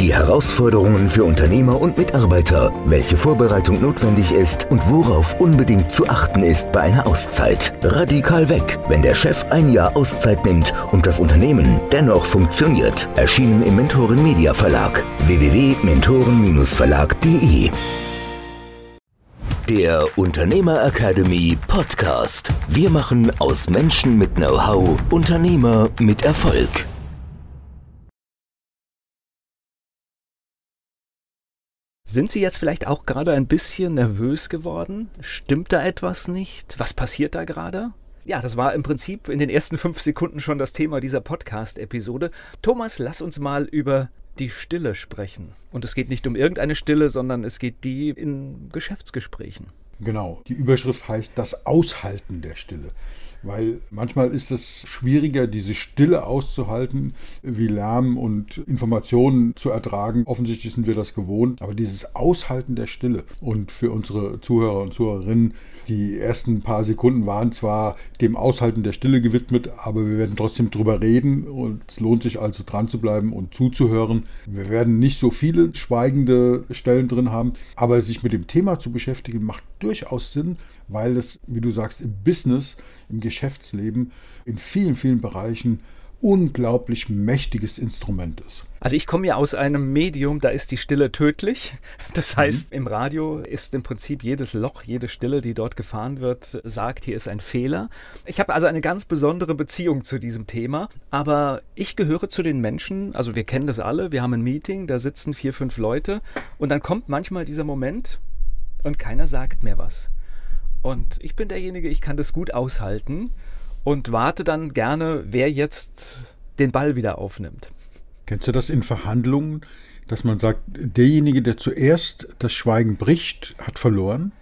die Herausforderungen für Unternehmer und Mitarbeiter, welche Vorbereitung notwendig ist und worauf unbedingt zu achten ist bei einer Auszeit. Radikal weg, wenn der Chef ein Jahr Auszeit nimmt und das Unternehmen dennoch funktioniert. Erschienen im Mentoren Media Verlag www.mentoren-verlag.de der Unternehmer Academy Podcast. Wir machen aus Menschen mit Know-how Unternehmer mit Erfolg. Sind Sie jetzt vielleicht auch gerade ein bisschen nervös geworden? Stimmt da etwas nicht? Was passiert da gerade? Ja, das war im Prinzip in den ersten fünf Sekunden schon das Thema dieser Podcast-Episode. Thomas, lass uns mal über die Stille sprechen. Und es geht nicht um irgendeine Stille, sondern es geht die in Geschäftsgesprächen. Genau. Die Überschrift heißt das Aushalten der Stille. Weil manchmal ist es schwieriger, diese Stille auszuhalten, wie Lärm und Informationen zu ertragen. Offensichtlich sind wir das gewohnt. Aber dieses Aushalten der Stille und für unsere Zuhörer und Zuhörerinnen, die ersten paar Sekunden waren zwar dem Aushalten der Stille gewidmet, aber wir werden trotzdem drüber reden und es lohnt sich also dran zu bleiben und zuzuhören. Wir werden nicht so viele schweigende Stellen drin haben, aber sich mit dem Thema zu beschäftigen macht durchaus Sinn, weil es, wie du sagst, im Business, im Geschäftsleben, in vielen, vielen Bereichen unglaublich mächtiges Instrument ist. Also ich komme ja aus einem Medium, da ist die Stille tödlich. Das mhm. heißt, mhm. im Radio ist im Prinzip jedes Loch, jede Stille, die dort gefahren wird, sagt, hier ist ein Fehler. Ich habe also eine ganz besondere Beziehung zu diesem Thema, aber ich gehöre zu den Menschen, also wir kennen das alle, wir haben ein Meeting, da sitzen vier, fünf Leute und dann kommt manchmal dieser Moment und keiner sagt mehr was. Und ich bin derjenige, ich kann das gut aushalten und warte dann gerne, wer jetzt den Ball wieder aufnimmt. Kennst du das in Verhandlungen, dass man sagt, derjenige, der zuerst das Schweigen bricht, hat verloren?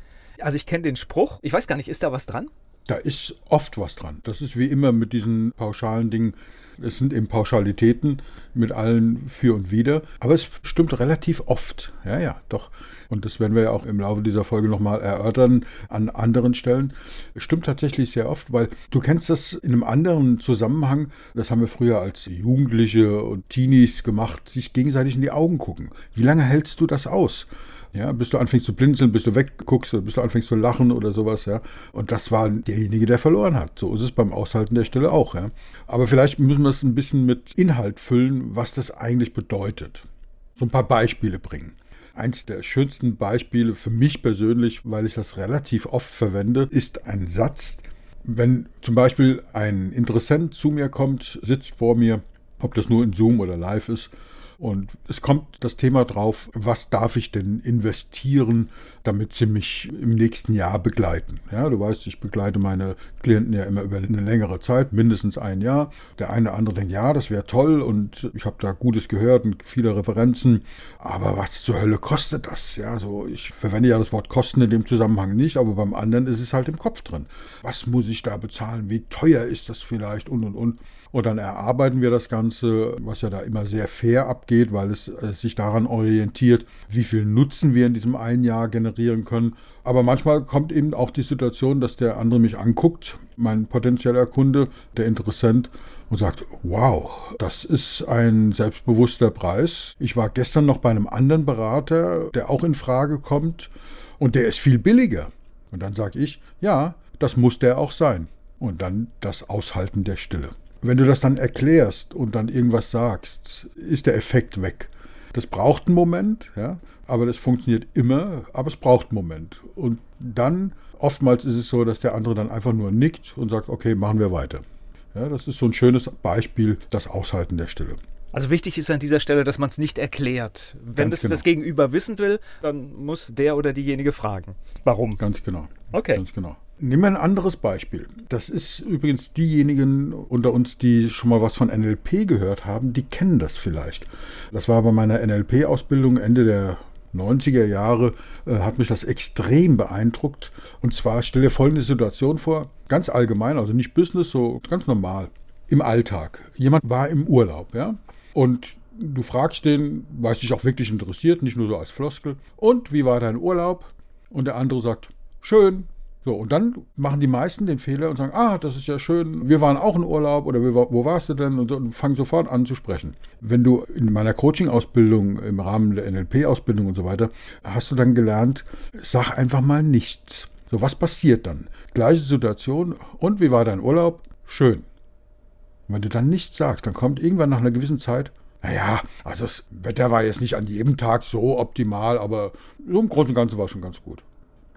Also ich kenne den Spruch. Ich weiß gar nicht, ist da was dran? Da ist oft was dran. Das ist wie immer mit diesen pauschalen Dingen. Es sind eben Pauschalitäten mit allen für und wider. Aber es stimmt relativ oft. Ja, ja, doch. Und das werden wir ja auch im Laufe dieser Folge nochmal erörtern an anderen Stellen. Es stimmt tatsächlich sehr oft, weil du kennst das in einem anderen Zusammenhang. Das haben wir früher als Jugendliche und Teenies gemacht, sich gegenseitig in die Augen gucken. Wie lange hältst du das aus? Ja, bis du anfängst zu blinzeln, bis du wegguckst, bis du anfängst zu lachen oder sowas, ja. Und das war derjenige, der verloren hat. So ist es beim Aushalten der Stille auch, ja. Aber vielleicht müssen wir es ein bisschen mit Inhalt füllen, was das eigentlich bedeutet. So ein paar Beispiele bringen. Eins der schönsten Beispiele für mich persönlich, weil ich das relativ oft verwende, ist ein Satz, wenn zum Beispiel ein Interessent zu mir kommt, sitzt vor mir, ob das nur in Zoom oder live ist, und es kommt das Thema drauf, was darf ich denn investieren, damit sie mich im nächsten Jahr begleiten. Ja, du weißt, ich begleite meine Klienten ja immer über eine längere Zeit, mindestens ein Jahr. Der eine oder andere denkt, ja, das wäre toll und ich habe da Gutes gehört und viele Referenzen. Aber was zur Hölle kostet das? Ja, so ich verwende ja das Wort Kosten in dem Zusammenhang nicht, aber beim anderen ist es halt im Kopf drin. Was muss ich da bezahlen? Wie teuer ist das vielleicht? Und und und. Und dann erarbeiten wir das Ganze, was ja da immer sehr fair abgeht, weil es, es sich daran orientiert, wie viel Nutzen wir in diesem einen Jahr generieren können. Aber manchmal kommt eben auch die Situation, dass der andere mich anguckt, mein potenzieller Kunde, der Interessent, und sagt, wow, das ist ein selbstbewusster Preis. Ich war gestern noch bei einem anderen Berater, der auch in Frage kommt und der ist viel billiger. Und dann sage ich, ja, das muss der auch sein. Und dann das Aushalten der Stille. Wenn du das dann erklärst und dann irgendwas sagst, ist der Effekt weg. Das braucht einen Moment, ja, aber das funktioniert immer, aber es braucht einen Moment. Und dann, oftmals ist es so, dass der andere dann einfach nur nickt und sagt, okay, machen wir weiter. Ja, das ist so ein schönes Beispiel, das Aushalten der Stille. Also wichtig ist an dieser Stelle, dass man es nicht erklärt. Wenn das, genau. das Gegenüber wissen will, dann muss der oder diejenige fragen. Warum? Ganz genau. Okay. Ganz genau. Nehmen wir ein anderes Beispiel. Das ist übrigens diejenigen unter uns, die schon mal was von NLP gehört haben, die kennen das vielleicht. Das war bei meiner NLP-Ausbildung Ende der 90er Jahre, äh, hat mich das extrem beeindruckt. Und zwar stell dir folgende Situation vor, ganz allgemein, also nicht Business, so ganz normal, im Alltag. Jemand war im Urlaub, ja, und du fragst den, was dich auch wirklich interessiert, nicht nur so als Floskel. Und wie war dein Urlaub? Und der andere sagt, schön. So, und dann machen die meisten den Fehler und sagen, ah, das ist ja schön, wir waren auch in Urlaub oder wo warst du denn? Und, und fangen sofort an zu sprechen. Wenn du in meiner Coaching-Ausbildung, im Rahmen der NLP-Ausbildung und so weiter, hast du dann gelernt, sag einfach mal nichts. So, was passiert dann? Gleiche Situation, und wie war dein Urlaub? Schön. Und wenn du dann nichts sagst, dann kommt irgendwann nach einer gewissen Zeit, naja, also das Wetter war jetzt nicht an jedem Tag so optimal, aber so im Großen und Ganzen war es schon ganz gut.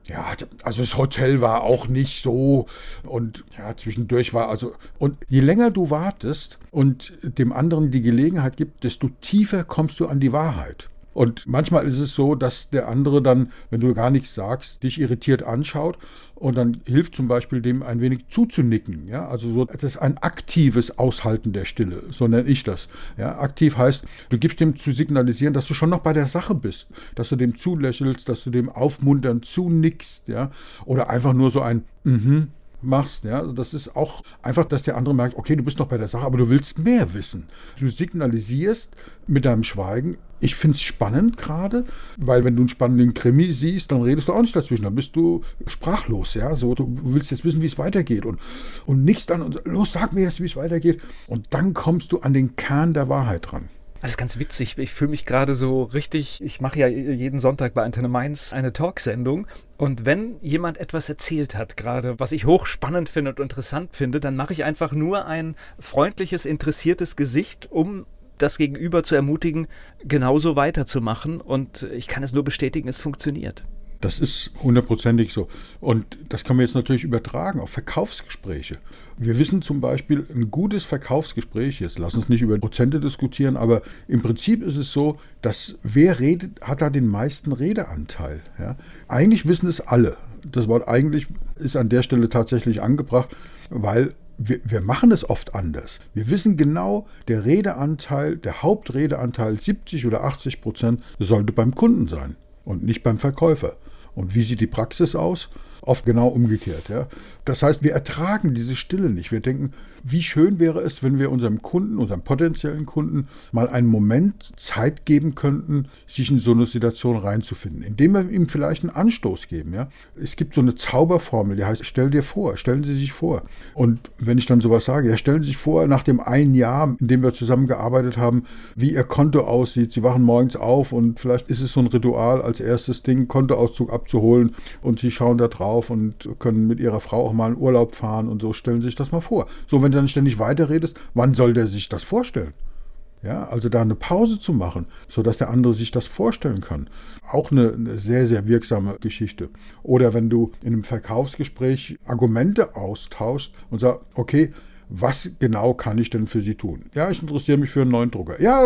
Ja, also das Hotel war auch nicht so und ja, zwischendurch war also und je länger du wartest und dem anderen die Gelegenheit gibt, desto tiefer kommst du an die Wahrheit. Und manchmal ist es so, dass der andere dann, wenn du gar nichts sagst, dich irritiert anschaut und dann hilft zum Beispiel dem ein wenig zuzunicken. Ja? Also so, das ist ein aktives Aushalten der Stille, so nenne ich das. Ja? Aktiv heißt, du gibst dem zu signalisieren, dass du schon noch bei der Sache bist, dass du dem zulächelst, dass du dem aufmunternd zunickst, ja, oder einfach nur so ein mhm, machst. Ja? Also das ist auch einfach, dass der andere merkt, okay, du bist noch bei der Sache, aber du willst mehr wissen. Du signalisierst mit deinem Schweigen, ich finde es spannend gerade, weil wenn du einen spannenden Krimi siehst, dann redest du auch nicht dazwischen, dann bist du sprachlos, ja, so, du willst jetzt wissen, wie es weitergeht und, und nichts dann und los, sag mir jetzt, wie es weitergeht und dann kommst du an den Kern der Wahrheit dran. Das ist ganz witzig. Ich fühle mich gerade so richtig. Ich mache ja jeden Sonntag bei Antenne Mainz eine Talksendung. Und wenn jemand etwas erzählt hat, gerade was ich hochspannend finde und interessant finde, dann mache ich einfach nur ein freundliches, interessiertes Gesicht, um das Gegenüber zu ermutigen, genauso weiterzumachen. Und ich kann es nur bestätigen, es funktioniert. Das ist hundertprozentig so. Und das kann man jetzt natürlich übertragen auf Verkaufsgespräche. Wir wissen zum Beispiel, ein gutes Verkaufsgespräch, jetzt lass uns nicht über Prozente diskutieren, aber im Prinzip ist es so, dass wer redet, hat da den meisten Redeanteil. Ja? Eigentlich wissen es alle. Das Wort eigentlich ist an der Stelle tatsächlich angebracht, weil wir, wir, machen es oft anders. Wir wissen genau, der Redeanteil, der Hauptredeanteil 70 oder 80 Prozent sollte beim Kunden sein und nicht beim Verkäufer. Und wie sieht die Praxis aus? Oft genau umgekehrt. Ja. Das heißt, wir ertragen diese Stille nicht. Wir denken, wie schön wäre es, wenn wir unserem Kunden, unserem potenziellen Kunden, mal einen Moment Zeit geben könnten, sich in so eine Situation reinzufinden, indem wir ihm vielleicht einen Anstoß geben. Ja. Es gibt so eine Zauberformel, die heißt, stell dir vor, stellen Sie sich vor. Und wenn ich dann sowas sage, ja, stellen Sie sich vor, nach dem einen Jahr, in dem wir zusammengearbeitet haben, wie Ihr Konto aussieht. Sie wachen morgens auf und vielleicht ist es so ein Ritual als erstes Ding, Kontoauszug abzuholen und Sie schauen da drauf und können mit Ihrer Frau auch mal in Urlaub fahren und so. Stellen Sie sich das mal vor. So, wenn du dann ständig weiterredest, wann soll der sich das vorstellen? Ja, also da eine Pause zu machen, sodass der andere sich das vorstellen kann. Auch eine, eine, sehr, sehr wirksame Geschichte. Oder wenn du in einem Verkaufsgespräch Argumente austauschst und sagst, okay, was genau kann ich denn für Sie tun? Ja, ich interessiere mich für einen neuen Drucker. Ja,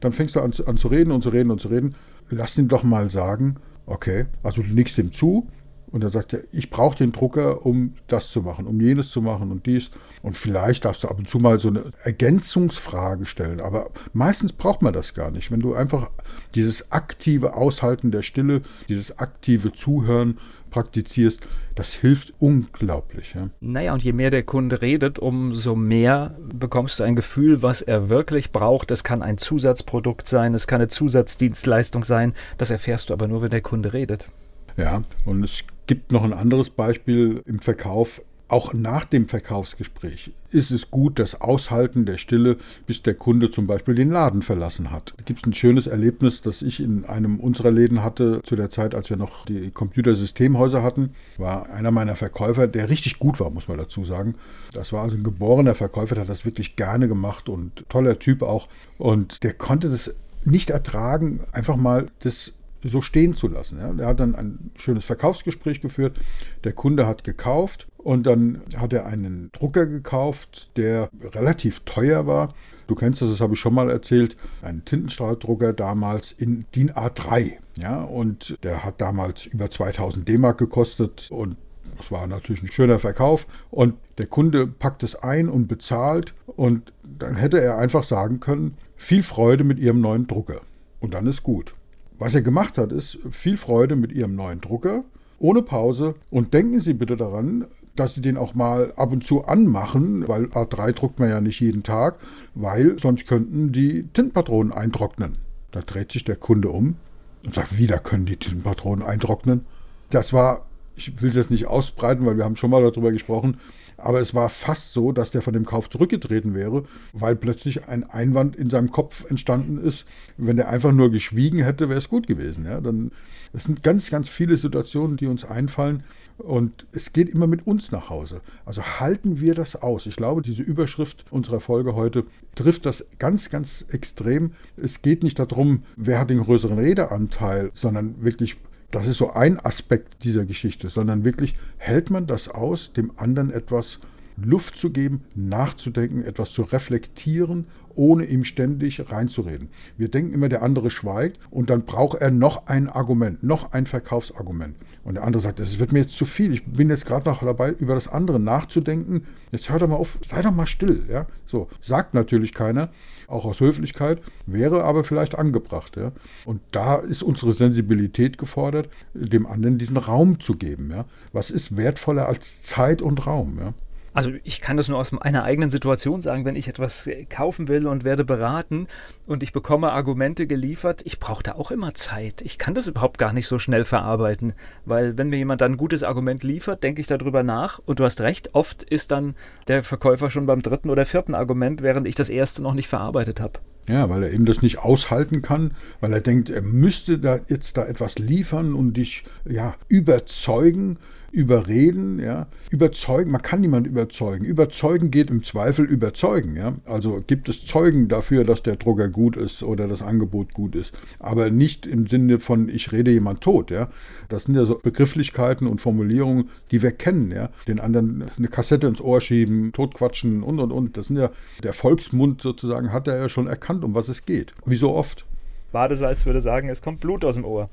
dann fängst du an, an zu reden und zu reden und zu reden. Lass ihn doch mal sagen, okay, also du nickst ihm zu, und dann sagt er, ich brauche den Drucker, um das zu machen, um jenes zu machen und dies. Und vielleicht darfst du ab und zu mal so eine Ergänzungsfrage stellen. Aber meistens braucht man das gar nicht. Wenn du einfach dieses aktive Aushalten der Stille, dieses aktive Zuhören praktizierst, das hilft unglaublich. Ja. Naja, und je mehr der Kunde redet, umso mehr bekommst du ein Gefühl, was er wirklich braucht. Es kann ein Zusatzprodukt sein, es kann eine Zusatzdienstleistung sein. Das erfährst du aber nur, wenn der Kunde redet. Ja, und es gibt noch ein anderes Beispiel im Verkauf. Auch nach dem Verkaufsgespräch ist es gut, das Aushalten der Stille, bis der Kunde zum Beispiel den Laden verlassen hat. Da gibt es ein schönes Erlebnis, das ich in einem unserer Läden hatte, zu der Zeit, als wir noch die Computersystemhäuser hatten, war einer meiner Verkäufer, der richtig gut war, muss man dazu sagen. Das war also ein geborener Verkäufer, der hat das wirklich gerne gemacht und toller Typ auch. Und der konnte das nicht ertragen, einfach mal das so stehen zu lassen. Ja. Er hat dann ein schönes Verkaufsgespräch geführt. Der Kunde hat gekauft und dann hat er einen Drucker gekauft, der relativ teuer war. Du kennst das, das habe ich schon mal erzählt. Ein Tintenstrahldrucker damals in DIN A3. Ja, und der hat damals über 2000 D-Mark gekostet und das war natürlich ein schöner Verkauf. Und der Kunde packt es ein und bezahlt. Und dann hätte er einfach sagen können, viel Freude mit Ihrem neuen Drucker. Und dann ist gut. Was er gemacht hat, ist viel Freude mit Ihrem neuen Drucker, ohne Pause. Und denken Sie bitte daran, dass sie den auch mal ab und zu anmachen, weil A3 druckt man ja nicht jeden Tag, weil sonst könnten die Tintenpatronen eintrocknen. Da dreht sich der Kunde um und sagt, wieder können die Tintenpatronen eintrocknen. Das war, ich will es jetzt nicht ausbreiten, weil wir haben schon mal darüber gesprochen, aber es war fast so, dass der von dem Kauf zurückgetreten wäre, weil plötzlich ein Einwand in seinem Kopf entstanden ist. Wenn der einfach nur geschwiegen hätte, wäre es gut gewesen. Ja, dann, es sind ganz, ganz viele Situationen, die uns einfallen. Und es geht immer mit uns nach Hause. Also halten wir das aus. Ich glaube, diese Überschrift unserer Folge heute trifft das ganz, ganz extrem. Es geht nicht darum, wer hat den größeren Redeanteil, sondern wirklich, das ist so ein Aspekt dieser Geschichte, sondern wirklich hält man das aus, dem anderen etwas Luft zu geben, nachzudenken, etwas zu reflektieren, ohne ihm ständig reinzureden. Wir denken immer, der andere schweigt und dann braucht er noch ein Argument, noch ein Verkaufsargument. Und der andere sagt, es wird mir jetzt zu viel. Ich bin jetzt gerade noch dabei, über das andere nachzudenken. Jetzt hör doch mal auf, sei doch mal still. Ja? So, sagt natürlich keiner, auch aus Höflichkeit, wäre aber vielleicht angebracht. Ja? Und da ist unsere Sensibilität gefordert, dem anderen diesen Raum zu geben. Ja? Was ist wertvoller als Zeit und Raum? Ja? Also ich kann das nur aus meiner eigenen Situation sagen, wenn ich etwas kaufen will und werde beraten und ich bekomme Argumente geliefert, ich brauche da auch immer Zeit. Ich kann das überhaupt gar nicht so schnell verarbeiten, weil wenn mir jemand dann ein gutes Argument liefert, denke ich darüber nach und du hast recht, oft ist dann der Verkäufer schon beim dritten oder vierten Argument, während ich das erste noch nicht verarbeitet habe. Ja, weil er eben das nicht aushalten kann, weil er denkt, er müsste da jetzt da etwas liefern und dich ja überzeugen überreden, ja, überzeugen, man kann niemanden überzeugen. Überzeugen geht im Zweifel überzeugen, ja. Also gibt es Zeugen dafür, dass der Drucker gut ist oder das Angebot gut ist, aber nicht im Sinne von ich rede jemand tot, ja. Das sind ja so Begrifflichkeiten und Formulierungen, die wir kennen, ja. Den anderen eine Kassette ins Ohr schieben, totquatschen und und und. Das sind ja der Volksmund sozusagen hat er ja schon erkannt, um was es geht. Wie so oft. Badesalz würde sagen, es kommt Blut aus dem Ohr.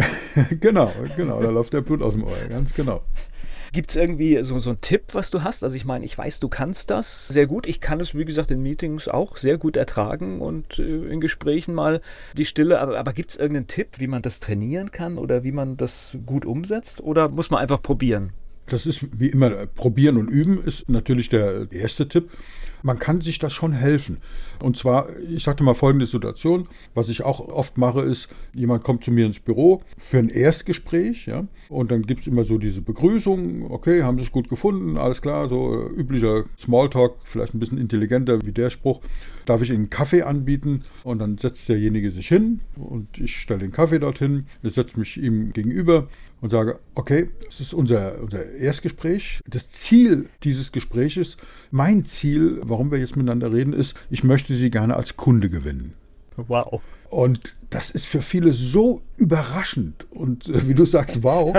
genau, genau, da läuft der Blut aus dem Ohr, ganz genau. Gibt es irgendwie so, so einen Tipp, was du hast? Also ich meine, ich weiß, du kannst das sehr gut. Ich kann es, wie gesagt, in Meetings auch sehr gut ertragen und äh, in Gesprächen mal die Stille. Aber, aber gibt es irgendeinen Tipp, wie man das trainieren kann oder wie man das gut umsetzt? Oder muss man einfach probieren? Das ist wie immer, probieren und üben ist natürlich der erste Tipp. Man kann sich das schon helfen. Und zwar, ich sagte mal folgende Situation, was ich auch oft mache, ist, jemand kommt zu mir ins Büro für ein Erstgespräch, ja, und dann gibt es immer so diese Begrüßung, okay, haben Sie es gut gefunden, alles klar, so äh, üblicher Smalltalk, vielleicht ein bisschen intelligenter wie der Spruch, darf ich Ihnen einen Kaffee anbieten? Und dann setzt derjenige sich hin und ich stelle den Kaffee dorthin, ich setze mich ihm gegenüber und sage, okay, das ist unser, unser Erstgespräch. Das Ziel dieses Gespräches, mein Ziel, warum wir jetzt miteinander reden, ist, ich möchte Sie gerne als Kunde gewinnen. Wow. Und das ist für viele so überraschend und äh, wie du sagst, wow.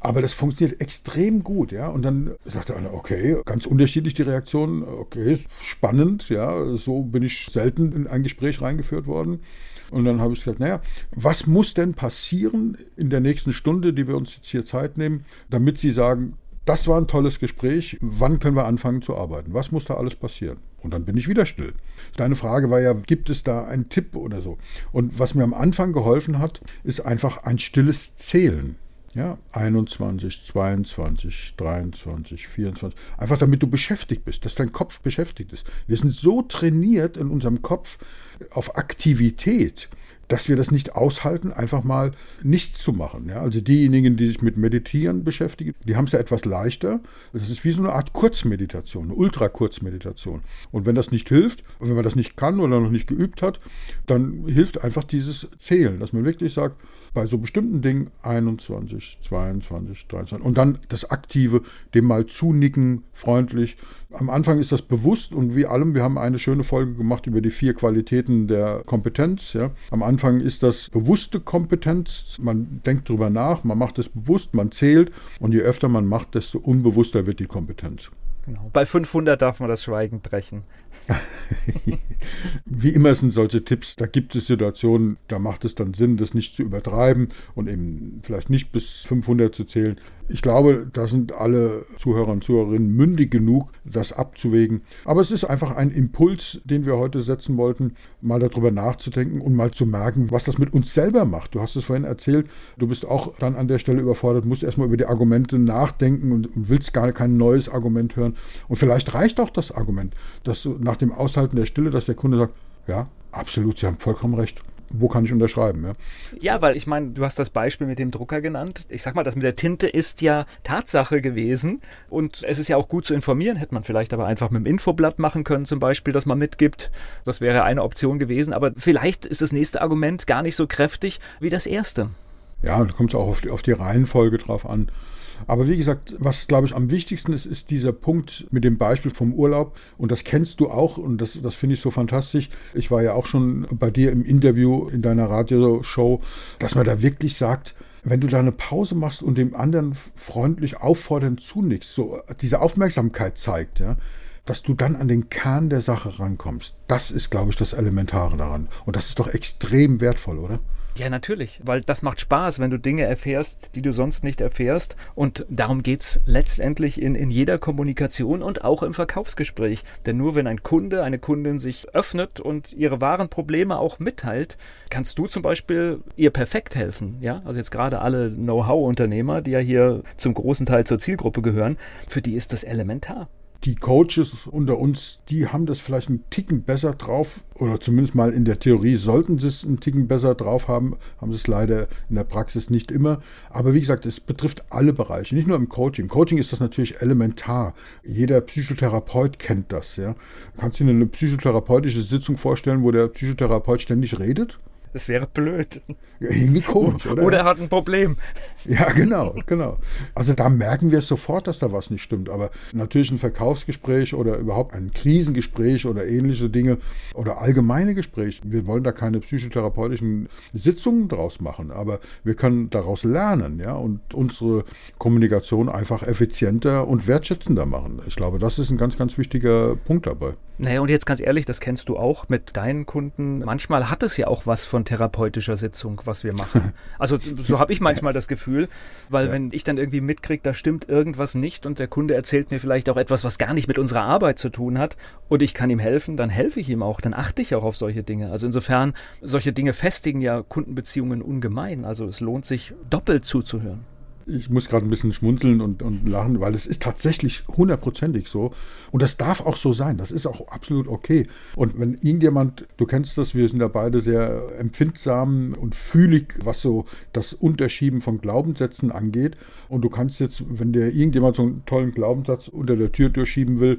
Aber das funktioniert extrem gut, ja. Und dann sagt einer, okay, ganz unterschiedlich die Reaktionen, okay, spannend, ja. So bin ich selten in ein Gespräch reingeführt worden. Und dann habe ich gesagt, naja, was muss denn passieren in der nächsten Stunde, die wir uns jetzt hier Zeit nehmen, damit Sie sagen, das war ein tolles Gespräch, wann können wir anfangen zu arbeiten? Was muss da alles passieren? Und dann bin ich wieder still. Deine Frage war ja, gibt es da einen Tipp oder so? Und was mir am Anfang geholfen hat, ist einfach ein stilles Zählen. Ja, 21, 22, 23, 24. Einfach damit du beschäftigt bist, dass dein Kopf beschäftigt ist. Wir sind so trainiert in unserem Kopf auf Aktivität, dass wir das nicht aushalten, einfach mal nichts zu machen. Ja, also diejenigen, die sich mit Meditieren beschäftigen, die haben es ja etwas leichter. Das ist wie so eine Art Kurzmeditation, eine Ultrakurzmeditation. Und wenn das nicht hilft, wenn man das nicht kann oder noch nicht geübt hat, dann hilft einfach dieses Zählen, dass man wirklich sagt, bei so bestimmten Dingen 21, 22, 23 und dann das Aktive, dem mal zunicken, freundlich. Am Anfang ist das bewusst und wie allem, wir haben eine schöne Folge gemacht über die vier Qualitäten der Kompetenz. Ja. Am Anfang ist das bewusste Kompetenz, man denkt drüber nach, man macht es bewusst, man zählt und je öfter man macht, desto unbewusster wird die Kompetenz. Genau. Bei 500 darf man das Schweigen brechen. Wie immer sind solche Tipps, da gibt es Situationen, da macht es dann Sinn, das nicht zu übertreiben und eben vielleicht nicht bis 500 zu zählen. Ich glaube, da sind alle Zuhörer und Zuhörerinnen mündig genug, das abzuwägen. Aber es ist einfach ein Impuls, den wir heute setzen wollten, mal darüber nachzudenken und mal zu merken, was das mit uns selber macht. Du hast es vorhin erzählt, du bist auch dann an der Stelle überfordert, musst erstmal über die Argumente nachdenken und willst gar kein neues Argument hören. Und vielleicht reicht auch das Argument, dass nach dem Aushalten der Stille, dass der Kunde sagt, ja, absolut, Sie haben vollkommen recht wo kann ich unterschreiben? Ja, ja weil ich meine, du hast das Beispiel mit dem Drucker genannt. Ich sag mal, das mit der Tinte ist ja Tatsache gewesen und es ist ja auch gut zu informieren. Hätte man vielleicht aber einfach mit dem Infoblatt machen können, zum Beispiel, dass man mitgibt. Das wäre eine Option gewesen. Aber vielleicht ist das nächste Argument gar nicht so kräftig wie das erste. Ja, da kommt es auch auf die, auf die Reihenfolge drauf an. Aber wie gesagt, was glaube ich am wichtigsten ist, ist dieser Punkt mit dem Beispiel vom Urlaub. Und das kennst du auch und das, das finde ich so fantastisch. Ich war ja auch schon bei dir im Interview in deiner Radioshow, dass man da wirklich sagt, wenn du da eine Pause machst und dem anderen freundlich auffordernd zunickst, so diese Aufmerksamkeit zeigt, ja, dass du dann an den Kern der Sache rankommst. Das ist, glaube ich, das Elementare daran. Und das ist doch extrem wertvoll, oder? Ja, natürlich, weil das macht Spaß, wenn du Dinge erfährst, die du sonst nicht erfährst. Und darum geht es letztendlich in, in jeder Kommunikation und auch im Verkaufsgespräch. Denn nur wenn ein Kunde, eine Kundin sich öffnet und ihre wahren Probleme auch mitteilt, kannst du zum Beispiel ihr perfekt helfen. Ja, also jetzt gerade alle Know-how-Unternehmer, die ja hier zum großen Teil zur Zielgruppe gehören, für die ist das elementar die Coaches unter uns, die haben das vielleicht einen Ticken besser drauf, oder zumindest mal in der Theorie sollten sie es einen Ticken besser drauf haben, haben sie es leider in der Praxis nicht immer. Aber wie gesagt, es betrifft alle Bereiche, nicht nur im Coaching. Coaching ist das natürlich elementar. Jeder Psychotherapeut kennt das. Ja. Kannst du dir eine psychotherapeutische Sitzung vorstellen, wo der Psychotherapeut ständig redet? Das wäre blöd. Ja, irgendwie komisch, oder? Oder er hat ein Problem. Ja, genau, genau. Also da merken wir sofort, dass da was nicht stimmt. Aber natürlich ein Verkaufsgespräch oder überhaupt ein Krisengespräch oder ähnliche Dinge oder allgemeine Gespräche. Wir wollen da keine psychotherapeutischen Sitzungen draus machen, aber wir können daraus lernen, ja, und unsere Kommunikation einfach effizienter und wertschätzender machen. Ich glaube, das ist ein ganz, ganz wichtiger Punkt dabei. Naja, und jetzt ganz ehrlich, das kennst du auch mit deinen Kunden. Manchmal hat es ja auch was von therapeutischer Sitzung, was wir machen. Also so habe ich manchmal das Gefühl, weil ja. wenn ich dann irgendwie mitkriege, da stimmt irgendwas nicht und der Kunde erzählt mir vielleicht auch etwas, was gar nicht mit unserer Arbeit zu tun hat und ich kann ihm helfen, dann helfe ich ihm auch, dann achte ich auch auf solche Dinge. Also insofern, solche Dinge festigen ja Kundenbeziehungen ungemein. Also es lohnt sich doppelt zuzuhören ich muss gerade ein bisschen schmunzeln und, und lachen, weil es ist tatsächlich hundertprozentig so. Und das darf auch so sein. Das ist auch absolut okay. Und wenn irgendjemand, du kennst das, wir sind ja beide sehr empfindsam und fühlig, was so das Unterschieben von Glaubenssätzen angeht. Und du kannst jetzt, wenn dir irgendjemand so einen tollen Glaubenssatz unter der Tür durchschieben will,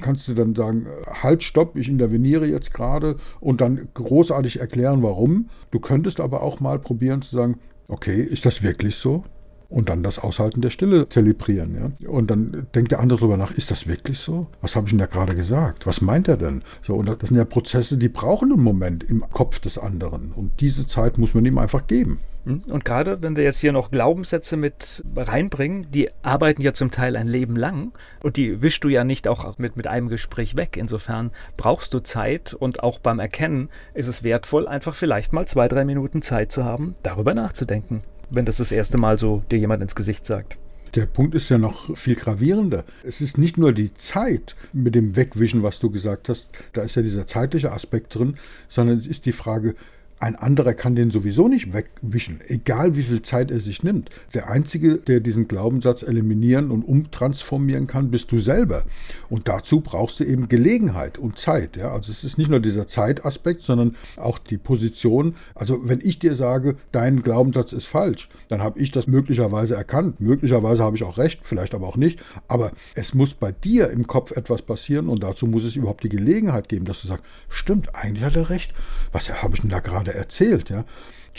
kannst du dann sagen, halt, stopp, ich interveniere jetzt gerade und dann großartig erklären, warum. Du könntest aber auch mal probieren zu sagen, okay, ist das wirklich so? Und dann das Aushalten der Stille zelebrieren. Ja? Und dann denkt der andere darüber nach, ist das wirklich so? Was habe ich denn da gerade gesagt? Was meint er denn? So, und das sind ja Prozesse, die brauchen einen Moment im Kopf des anderen. Und diese Zeit muss man ihm einfach geben. Hm? Und gerade wenn wir jetzt hier noch Glaubenssätze mit reinbringen, die arbeiten ja zum Teil ein Leben lang und die wischst du ja nicht auch mit, mit einem Gespräch weg. Insofern brauchst du Zeit und auch beim Erkennen ist es wertvoll, einfach vielleicht mal zwei, drei Minuten Zeit zu haben, darüber nachzudenken wenn das das erste Mal so dir jemand ins Gesicht sagt. Der Punkt ist ja noch viel gravierender. Es ist nicht nur die Zeit mit dem Wegwischen, was du gesagt hast, da ist ja dieser zeitliche Aspekt drin, sondern es ist die Frage, ein anderer kann den sowieso nicht wegwischen, egal wie viel Zeit er sich nimmt. Der Einzige, der diesen Glaubenssatz eliminieren und umtransformieren kann, bist du selber. Und dazu brauchst du eben Gelegenheit und Zeit. Ja? Also es ist nicht nur dieser Zeitaspekt, sondern auch die Position. Also wenn ich dir sage, dein Glaubenssatz ist falsch, dann habe ich das möglicherweise erkannt. Möglicherweise habe ich auch recht, vielleicht aber auch nicht. Aber es muss bei dir im Kopf etwas passieren und dazu muss es überhaupt die Gelegenheit geben, dass du sagst, stimmt, eigentlich hat er recht. Was habe ich denn da gerade gerade erzählt, ja.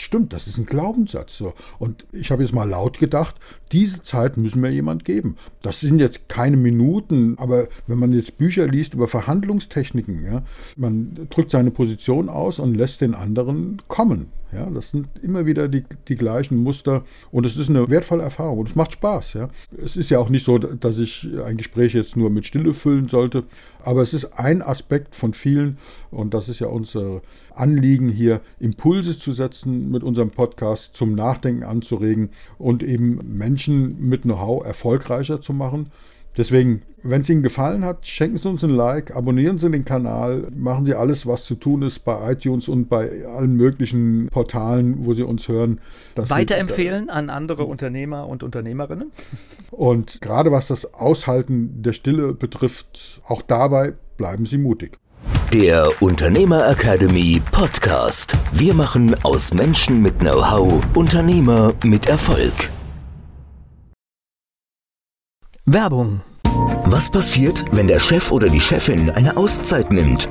Stimmt, das ist ein Glaubenssatz. So. Und ich habe jetzt mal laut gedacht, diese Zeit müssen wir jemand geben. Das sind jetzt keine Minuten, aber wenn man jetzt Bücher liest über Verhandlungstechniken, ja, man drückt seine Position aus und lässt den anderen kommen. Ja, das sind immer wieder die, die gleichen Muster und es ist eine wertvolle Erfahrung und es macht Spaß. Ja. Es ist ja auch nicht so, dass ich ein Gespräch jetzt nur mit Stille füllen sollte, aber es ist ein Aspekt von vielen und das ist ja unser Anliegen hier, Impulse zu setzen mit unserem Podcast, zum Nachdenken anzuregen und eben Menschen mit Know-how erfolgreicher zu machen. Deswegen, wenn es Ihnen gefallen hat, schenken Sie uns ein Like, abonnieren Sie den Kanal, machen Sie alles, was zu tun ist bei iTunes und bei allen möglichen Portalen, wo Sie uns hören. Weiterempfehlen Sie, an andere Unternehmer und Unternehmerinnen. Und gerade was das Aushalten der Stille betrifft, auch dabei bleiben Sie mutig. Der Unternehmer Academy Podcast. Wir machen aus Menschen mit Know-how Unternehmer mit Erfolg. Werbung. Was passiert, wenn der Chef oder die Chefin eine Auszeit nimmt